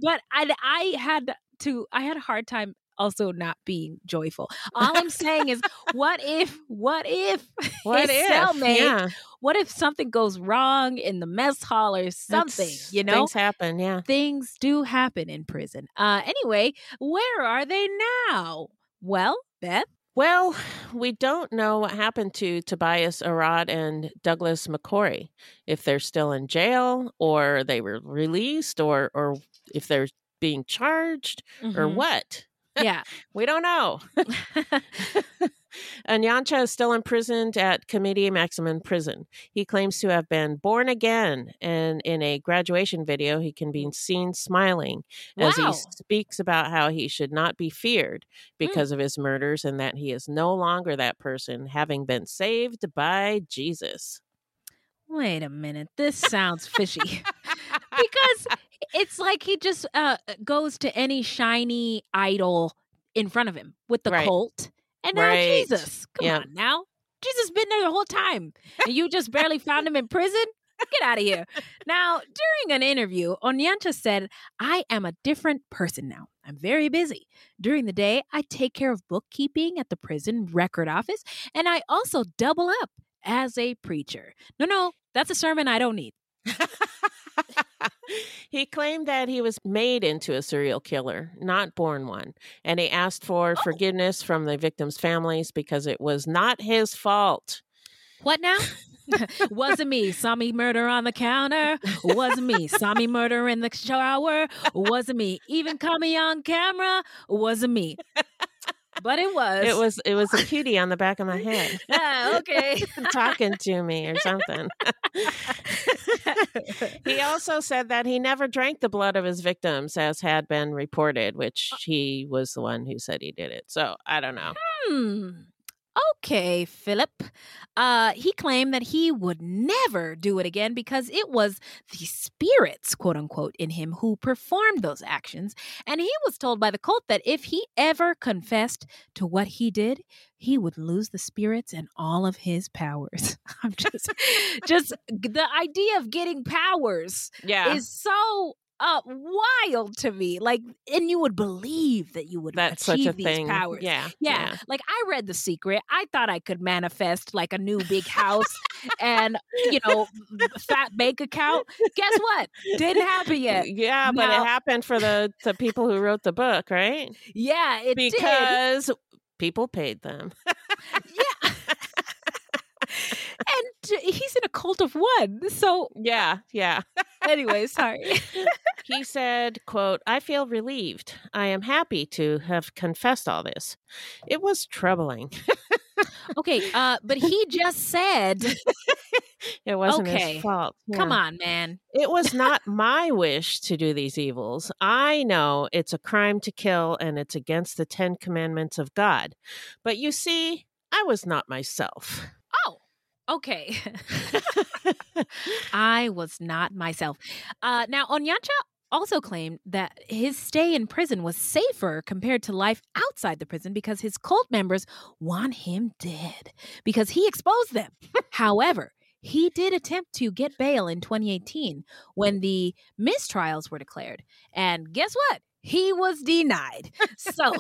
but I I had to I had a hard time also not being joyful. All I'm saying is what if what if What his if? cellmate Yeah. what if something goes wrong in the mess hall or something, That's- you know? Things happen, yeah. Things do happen in prison. Uh anyway, where are they now? Well, Beth, Well, we don't know what happened to Tobias Arad and Douglas McCory. If they're still in jail or they were released or or if they're being charged or Mhm. what. Yeah. we don't know. Onyancha is still imprisoned at Kamiti Maximum Prison. He claims to have been born again, and in a graduation video, he can be seen smiling as Wow. he speaks about how he should not be feared hmm. because of his murders and that he is no longer that person, having been saved by Jesus. Wait a minute. This sounds fishy. because it's like he just uh, goes to any shiny idol in front of him with the Right. cult. And now Right. Jesus. Come Yeah. on now. Jesus been there the whole time. And you just barely found him in prison? Get out of here. Now, during an interview, Onyancha said, I am a different person now. I'm very busy. During the day, I take care of bookkeeping at the prison record office, and I also double up as a preacher. No, no, that's a sermon I don't need. He claimed that he was made into a serial killer, not born one, and he asked for oh. forgiveness from the victims' families because it was not his fault. What now? Wasn't me. Saw me murder on the counter. Wasn't me. Saw me murder in the shower. Wasn't me. Even caught me on camera. Wasn't me. But it was. It was it was a cutie on the back of my head Ah, okay. talking to me or something. he also said that he never drank the blood of his victims, as had been reported, which he was the one who said he did it. So I don't know. Hmm. Okay, Philip. Uh, he claimed that he would never do it again because it was the spirits, quote unquote, in him who performed those actions. And he was told by the cult that if he ever confessed to what he did, he would lose the spirits and all of his powers. I'm just, just the idea of getting powers Yeah. is so uh wild to me like and you would believe that you would That's such achieve a these thing. powers Yeah, yeah yeah. like i read the secret i thought i could manifest like a new big house and you know fat bank account guess what didn't happen yet Yeah, but Now- it happened for the the people who wrote the book, right? yeah it did. Because people paid them. he's in a cult of one. So yeah, yeah. anyway, sorry. he said, quote, I feel relieved. I am happy to have confessed all this. It was troubling. okay, uh, but he just said it wasn't okay. his fault. Come on, man. It was not my wish to do these evils. I know it's a crime to kill and it's against the Ten Commandments of God. But you see, I was not myself. Okay. I was not myself. Uh, now, Onyancha also claimed that his stay in prison was safer compared to life outside the prison because his cult members want him dead because he exposed them. However, he did attempt to get bail in 2018 when the mistrials were declared. And guess what? He was denied. So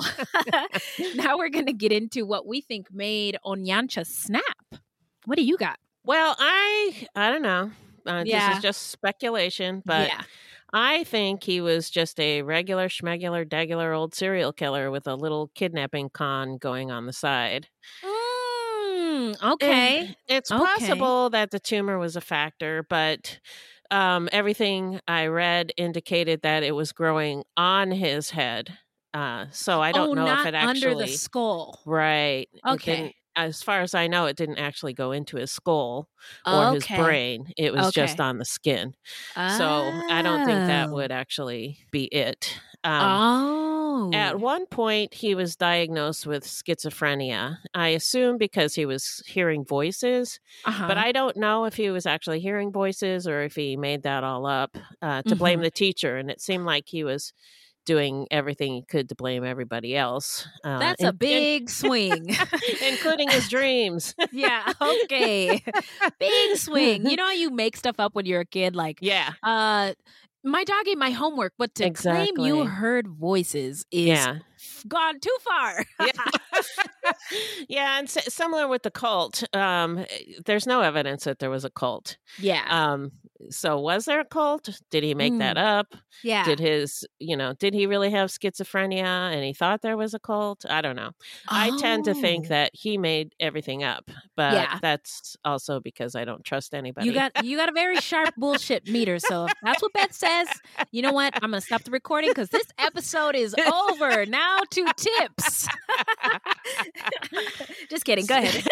now we're going to get into what we think made Onyancha snap. What do you got? Well, I I don't know. Uh, This is just speculation, but Yeah. I think he was just a regular schmegular degular old serial killer with a little kidnapping con going on the side. Mm, okay. And It's Okay. possible that the tumor was a factor, but um, everything I read indicated that it was growing on his head. Uh, so I don't oh, know if it actually under the skull. right. Okay. As far as I know, it didn't actually go into his skull or his brain. It was just on the skin. So I don't think that Oh. would actually be it. Um, oh. At one point, he was diagnosed with schizophrenia. I assume because he was hearing voices, Uh-huh. but I don't know if he was actually hearing voices or if he made that all up uh, to blame Mhm. the teacher. And it seemed like he was doing everything he could to blame everybody else. Uh, That's in- a big swing. including his dreams. yeah. Okay. big swing. You know how you make stuff up when you're a kid? Like, yeah. uh, my dog ate my homework, but to claim you heard voices is Yeah. Gone too far. yeah, yeah. and s- similar with the cult. Um, eh, there's no evidence that there was a cult. yeah. Um, so was there a cult? Did he make that up? yeah. Did his, you know, did he really have schizophrenia and he thought there was a cult? I don't know. I tend to think Oh. that he made everything up, but Yeah. that's also because I don't trust anybody. You got you got a very sharp bullshit meter. So if that's what Beth says. You know what? I'm gonna stop the recording because this episode is over. Now to tips. Just kidding. Go ahead.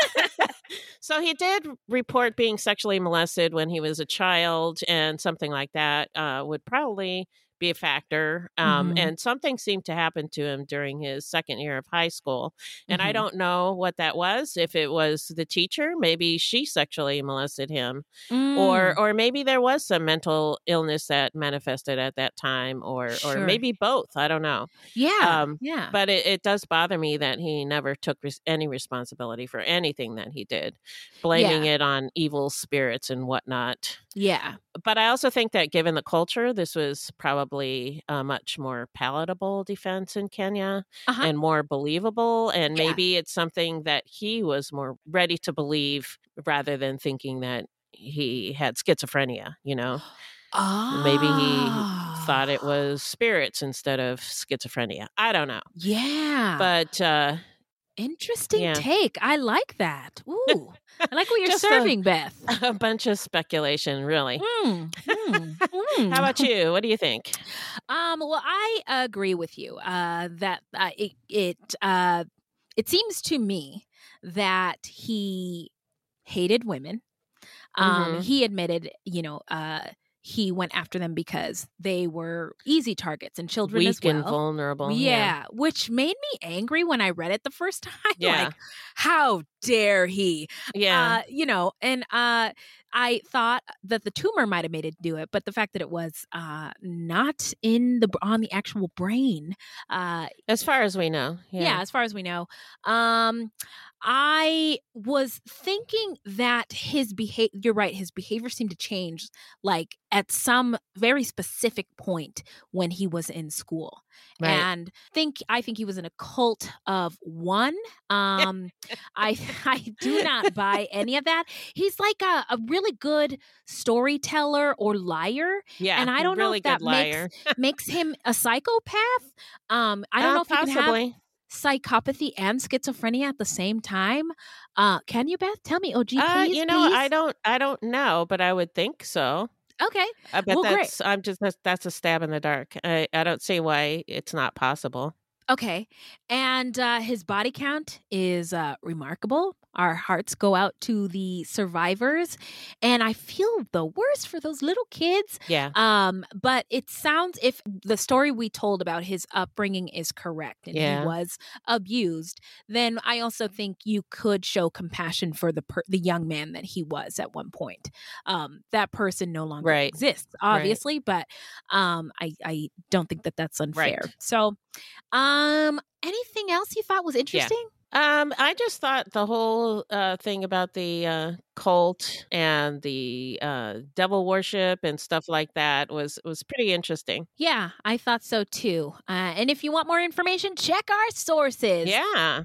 so he did report being sexually molested when he was a child, and something like that uh, would probably be a factor. Um, Mhm. And something seemed to happen to him during his second year of high school. And I Mhm. don't know what that was. If it was the teacher, maybe she sexually molested him, or Mm. or maybe there was some mental illness that manifested at that time, or or maybe both. I don't know. Yeah. Um, yeah. But it, it does bother me that he never took res- any responsibility for anything that he did, blaming Yeah. it on evil spirits and whatnot. Yeah. But I also think that given the culture, this was probably a much more palatable defense in Kenya Uh-huh. and more believable. And Yeah. maybe it's something that he was more ready to believe rather than thinking that he had schizophrenia, you know? Oh. Maybe he thought it was spirits instead of schizophrenia. I don't know. Yeah. But uh Interesting yeah. take. I like that. Ooh. I like what you're Just a- serving, Beth. a bunch of speculation, really. Mm, mm, mm. How about you? What do you think? Um, well, I agree with you. Uh, that uh, it it uh, it seems to me that he hated women. Um, Mhm. he admitted, you know, uh, he went after them because they were easy targets and children as Weak well. and vulnerable. Yeah, which made me angry when I read it the first time. Yeah. like, how dare he? Yeah. Uh, you know, and uh, I thought that the tumor might have made it do it, but the fact that it was uh, not in the on the actual brain, uh, as far as we know. yeah. Yeah. as far as we know, um, I was thinking that his behavior. You're right. His behavior seemed to change, like at some very specific point when he was in school, Right. and think I think he was in a cult of one. Um, I I do not buy any of that. He's like a, a really good storyteller or liar. Yeah. and I don't really know if that makes makes him a psychopath. Um, I don't Uh, know if you can have psychopathy and schizophrenia at the same time? Uh, can you, Beth? Tell me. Oh, gee, Uh, you know, please. I don't, I don't know, but I would think so. Okay. I bet Well, great. that's. I'm just. That's, that's a stab in the dark. I, I don't see why it's not possible. Okay. And uh, his body count is uh, remarkable. Our hearts go out to the survivors. And I feel the worst for those little kids. Yeah. Um, but it sounds if the story we told about his upbringing is correct and Yeah. he was abused, then I also think you could show compassion for the per- the young man that he was at one point. Um, that person no longer Right. exists, Right. obviously, but um, I I don't think that that's unfair. Right. So, um, anything else you thought was interesting? Um, I just thought the whole uh, thing about the uh, cult and the uh, devil worship and stuff like that was was pretty interesting. Yeah, I thought so too. Uh, and if you want more information, check our sources. Yeah.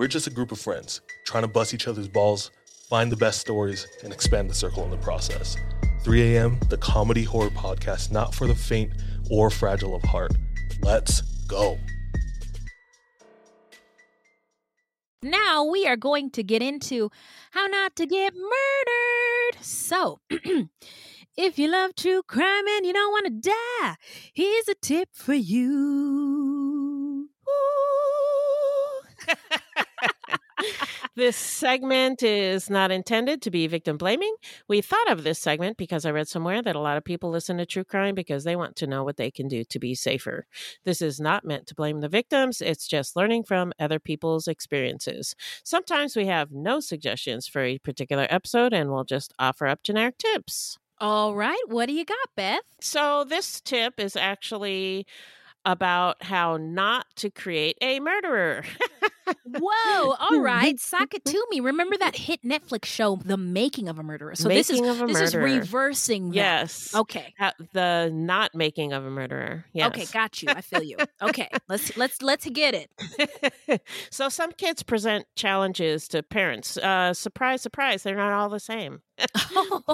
We're just a group of friends trying to bust each other's balls, find the best stories, and expand the circle in the process. 3 a.m., the comedy horror podcast, not for the faint or fragile of heart. Let's go. Now we are going to get into how not to get murdered. So, if you love true crime and you don't want to die, here's a tip for you. This segment is not intended to be victim blaming. We thought of this segment because I read somewhere that a lot of people listen to true crime because they want to know what they can do to be safer. This is not meant to blame the victims, it's just learning from other people's experiences. Sometimes we have no suggestions for a particular episode and we'll just offer up generic tips. All right, what do you got, Beth? So, this tip is actually about how not to create a murderer. Whoa! All right, sock it to me. Remember that hit Netflix show, The Making of a Murderer? So this is Making of a this is reversing. That. Yes. Okay. Uh, the not making of a murderer. Yes. Okay, got you. I feel you. Okay, let's let's let's get it. so some kids present challenges to parents. Uh, surprise, surprise, they're not all the same.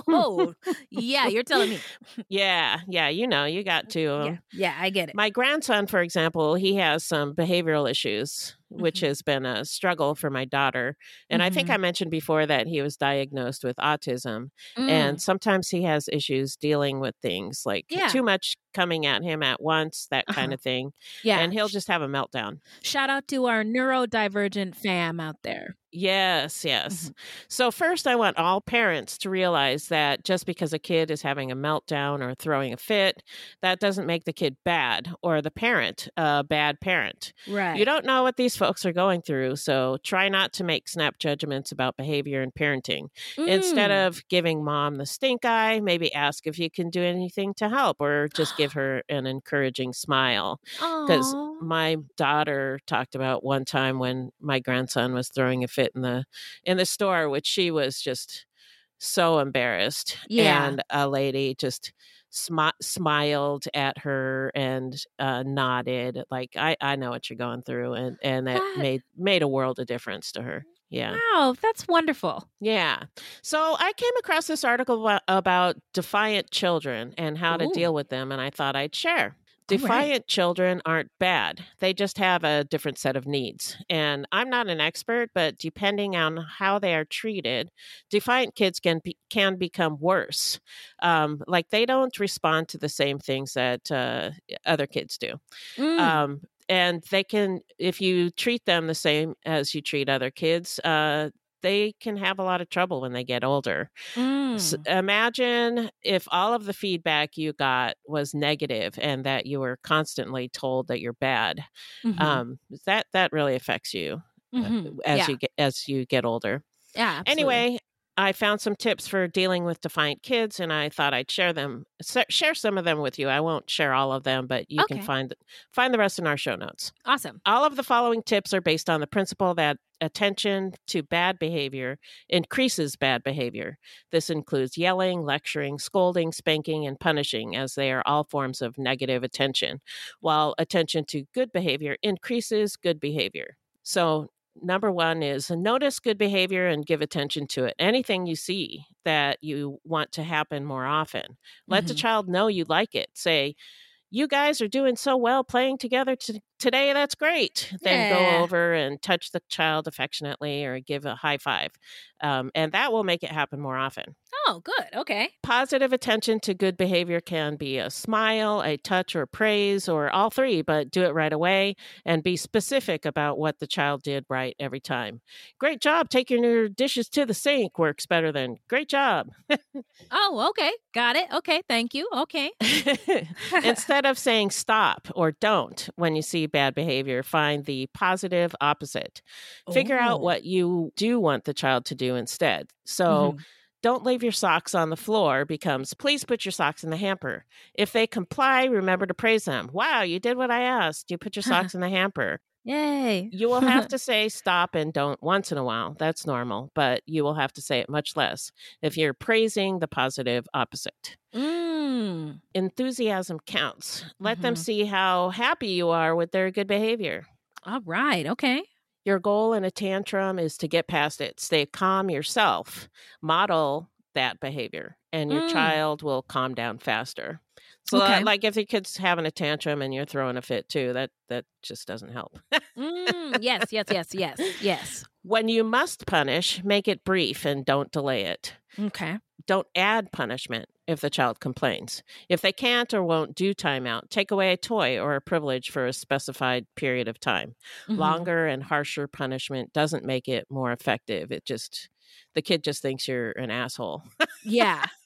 Oh, yeah, you're telling me. yeah, yeah, you know, you got to. um, Yeah, yeah, I get it. My grandson, for example, he has some behavioral issues, which Mm-hmm. has been a struggle for my daughter. And I think Mhm. I mentioned before that he was diagnosed with autism. Mm. And sometimes he has issues dealing with things like Yeah. too much coming at him at once, that kind Uh-huh. of thing. Yeah. And he'll just have a meltdown. Shout out to our neurodivergent fam out there. Yes, yes. So, first, I want all parents to realize that just because a kid is having a meltdown or throwing a fit, that doesn't make the kid bad or the parent a bad parent. Right. You don't know what these folks are going through, so try not to make snap judgments about behavior and parenting. Instead Mm. of giving mom the stink eye, maybe ask if you can do anything to help or just give her an encouraging smile. Because. My daughter talked about one time when my grandson was throwing a fit in the in the store, which she was just so embarrassed. Yeah. And a lady just smi- smiled at her and uh, nodded like I, I know what you're going through and and that made made a world of difference to her yeah Wow, that's wonderful. yeah so i came across this article abo- about defiant children and how to deal with them and i thought i'd share Right. Defiant children aren't bad. They just have a different set of needs. And I'm not an expert, but depending on how they are treated, defiant kids can be, can become worse. Um, like they don't respond to the same things that uh, other kids do. Mm. Um, and they can, if you treat them the same as you treat other kids, uh, they can have a lot of trouble when they get older. Mm. S imagine if all of the feedback you got was negative and that you were constantly told that you're bad. Mhm. Um, that that really affects you uh, Mhm. as Yeah. you get as you get older. Yeah. absolutely. Anyway, I found some tips for dealing with defiant kids, and I thought I'd share them. Share some of them with you. I won't share all of them, but you can find find the rest in our show notes. Awesome. All of the following tips are based on the principle that attention to bad behavior increases bad behavior. This includes yelling, lecturing, scolding, spanking, and punishing, as they are all forms of negative attention, while attention to good behavior increases good behavior. So, number one is notice good behavior and give attention to it. Anything you see that you want to happen more often, let the Mhm. child know you like it. Say, you guys are doing so well playing together t- today. That's great. Then Yeah. go over and touch the child affectionately or give a high five. Um, and that will make it happen more often. Oh, good. Okay. Positive attention to good behavior can be a smile, a touch, or praise, or all three, but do it right away and be specific about what the child did right every time. Great job taking your dishes to the sink works better than great job. Oh, okay. Got it. Okay. Thank you. Okay. Instead of saying stop or don't when you see bad behavior, find the positive opposite. Figure out Oh. what you do want the child to do instead. So, Mhm. don't leave your socks on the floor becomes please put your socks in the hamper. If they comply, remember to praise them. Wow, you did what I asked. You put your socks in the hamper. Yay. You will have to say stop and don't once in a while. That's normal, but you will have to say it much less if you're praising the positive opposite. Mm. Enthusiasm counts. Let them Mhm. see how happy you are with their good behavior. All right. Okay. Your goal in a tantrum is to get past it. Stay calm yourself. Model that behavior, and your Mm. child will calm down faster. So, Okay. that, like if your kid's having a tantrum and you're throwing a fit too, that that just doesn't help. Mm. Yes. Yes. Yes. Yes. Yes. when you must punish, make it brief and don't delay it. Okay. Don't add punishment if the child complains. If they can't or won't do timeout, take away a toy or a privilege for a specified period of time. Mhm. Longer and harsher punishment doesn't make it more effective. It just, the kid just thinks you're an asshole. Yeah.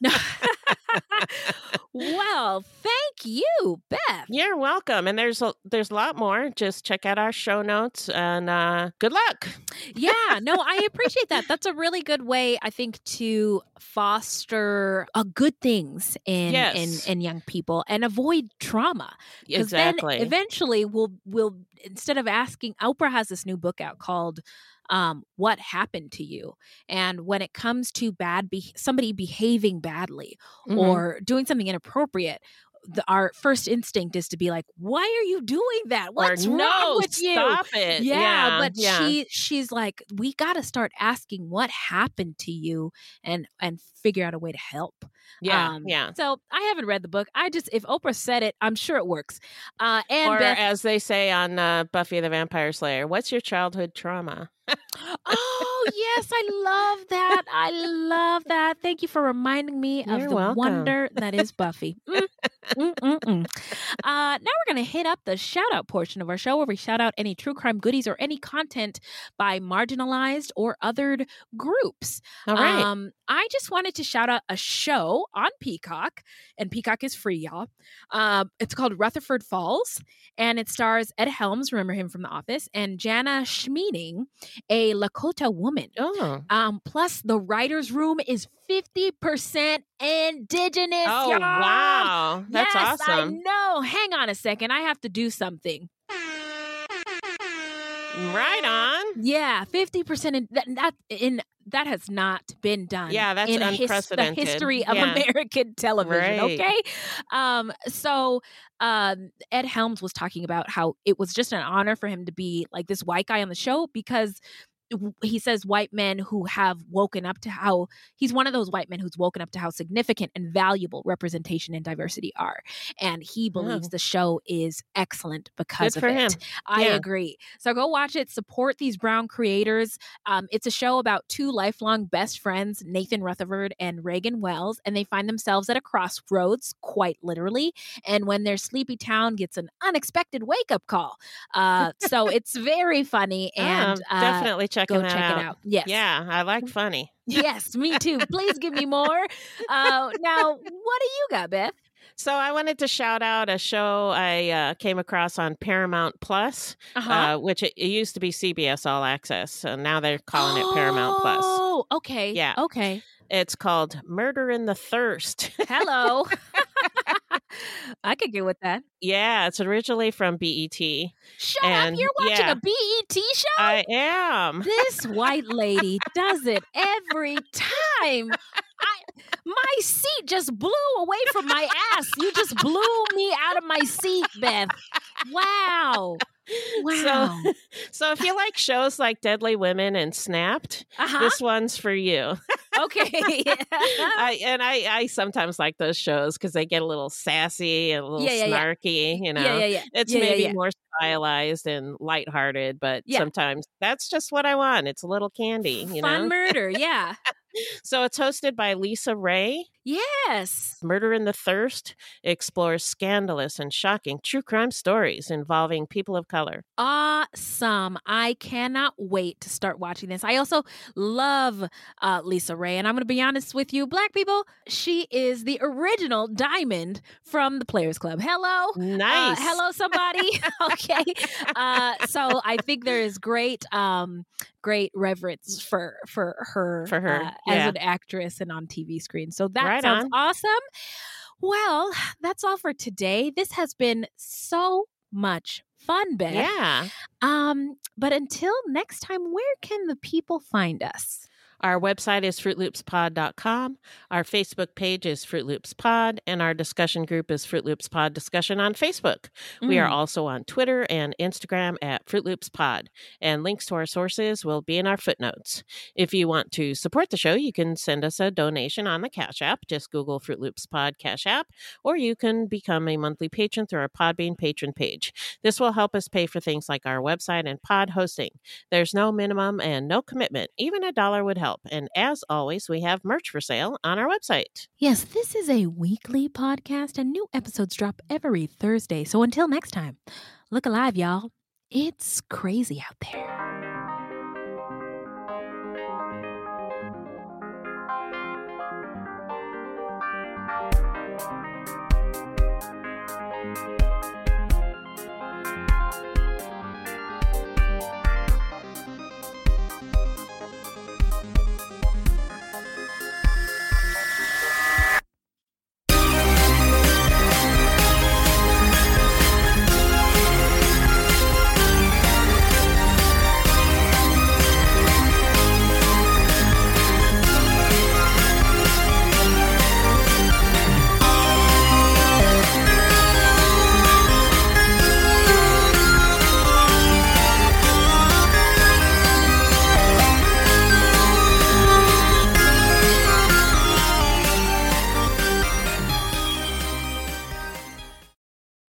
No. well, thank you, Beth. You're welcome. And there's a, there's a lot more. Just check out our show notes and uh, good luck. yeah, no, I appreciate that. That's a really good way, I think, to foster uh, good things in Yes. in, in young people and avoid trauma. Exactly. Then eventually, we'll we'll instead of asking, Oprah has this new book out called um, "What Happened to You," and when it comes to bad, be- somebody behaving badly Mhm. or doing something inappropriate. The, our first instinct is to be like, "Why are you doing that? What's or, wrong no, with you?" stop it. Yeah, Yeah, but yeah. she she's like, we got to start asking what happened to you and and figure out a way to help. Yeah, Um, yeah. So I haven't read the book. I just if Oprah said it, I'm sure it works. Uh, and or Beth, as they say on uh, Buffy the Vampire Slayer, what's your childhood trauma? Oh yes, I love that. I love that. Thank you for reminding me of You're the welcome. wonder that is Buffy. Mm, mm, mm, mm. Uh, now we're going to hit up the shout out portion of our show where we shout out any true crime goodies or any content by marginalized or othered groups. All right. Um, I just wanted to shout out a show on Peacock, and Peacock is free, y'all. Um, it's called Rutherford Falls, and it stars Ed Helms, remember him from The Office, and Jana Schmieding, a Lakota woman. Oh. Um, plus, the writer's room is 50% indigenous. Oh, y'all. wow. That's yes, I awesome. know. Hang on a second. I have to do something. Right on. Yeah, 50% in that, that in that has not been done. Yeah, that's in a his- unprecedented. the history of Yeah. American television. Right. Okay, um, so um, Ed Helms was talking about how it was just an honor for him to be like this white guy on the show because he says white men who have woken up to how he's one of those white men who's woken up to how significant and valuable representation and diversity are. And he believes Oh. the show is excellent because Good of for it. him. i Yeah. agree. So go watch it. Support these brown creators. Um, it's a show about two lifelong best friends nathan rutherford and reagan wells and they find themselves at a crossroads quite literally. And when their sleepy town gets an unexpected wake-up call. Uh, so it's very funny and Ah, uh, definitely check checking Go check out. it out. Yes. Yeah, I like funny. Yes, me too. Please give me more. Uh, now, what do you got, Beth? So I wanted to shout out a show I uh, came across on Paramount Plus, Uh-huh. uh, which it, it used to be CBS All Access, so now they're calling it Paramount Plus. Oh, okay. Yeah. Okay. It's called Murder in the Thirst. Hello. I could get with that. yeah, it's originally from BET. Shut And, up. You're watching yeah, a BET show? I am. This white lady does it every time. I my seat just blew away from my ass. You just blew me out of my seat, Beth. Wow. Wow. So, so if you like shows like Deadly Women and Snapped, Uh-huh. this one's for you. okay. I, and I, I sometimes like those shows because they get a little sassy and a little Yeah, yeah, snarky. You know, Yeah, yeah, yeah. it's maybe more stylized and lighthearted, but sometimes that's just what I want. It's a little candy, you Fun know. murder, yeah. So it's hosted by LisaRaye. Yes. Murder in the Thirst explores scandalous and shocking true crime stories involving people of color. Awesome. I cannot wait to start watching this. I also love uh, LisaRaye. And I'm going to be honest with you, black people, she is the original diamond from the Players Club. Hello. Nice. Uh, hello, somebody. okay. Uh, so I think there is great. Um, great reverence for for her For her, uh, as an actress and on TV screen. So that Right sounds on. awesome. Well, that's all for today. This has been so much fun, Beth. Yeah. Um, but until next time, where can the people find us? Our website is fruitloopspod.com. Our Facebook page is Fruit Loops Pod, and our discussion group is Fruit Loops Pod Discussion on Facebook. We are Mm. also on Twitter and Instagram at Fruit Loops Pod, and links to our sources will be in our footnotes. If you want to support the show, you can send us a donation on the Cash App. Just Google Fruit Loops Pod Cash App, or you can become a monthly patron through our Podbean patron page. This will help us pay for things like our website and pod hosting. There's no minimum and no commitment. Even a dollar would help. And as always, we have merch for sale on our website. Yes, this is a weekly podcast, and new episodes drop every Thursday. So until next time, look alive, y'all. It's crazy out there.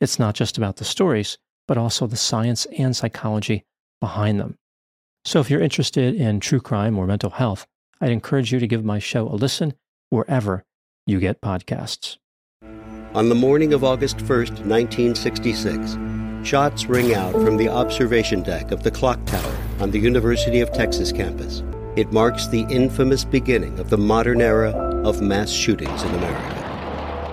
It's not just about the stories, but also the science and psychology behind them. So if you're interested in true crime or mental health, I'd encourage you to give my show a listen wherever you get podcasts. On the morning of August 1st, 1966, shots ring out from the observation deck of the clock tower on the University of Texas campus. It marks the infamous beginning of the modern era of mass shootings in America.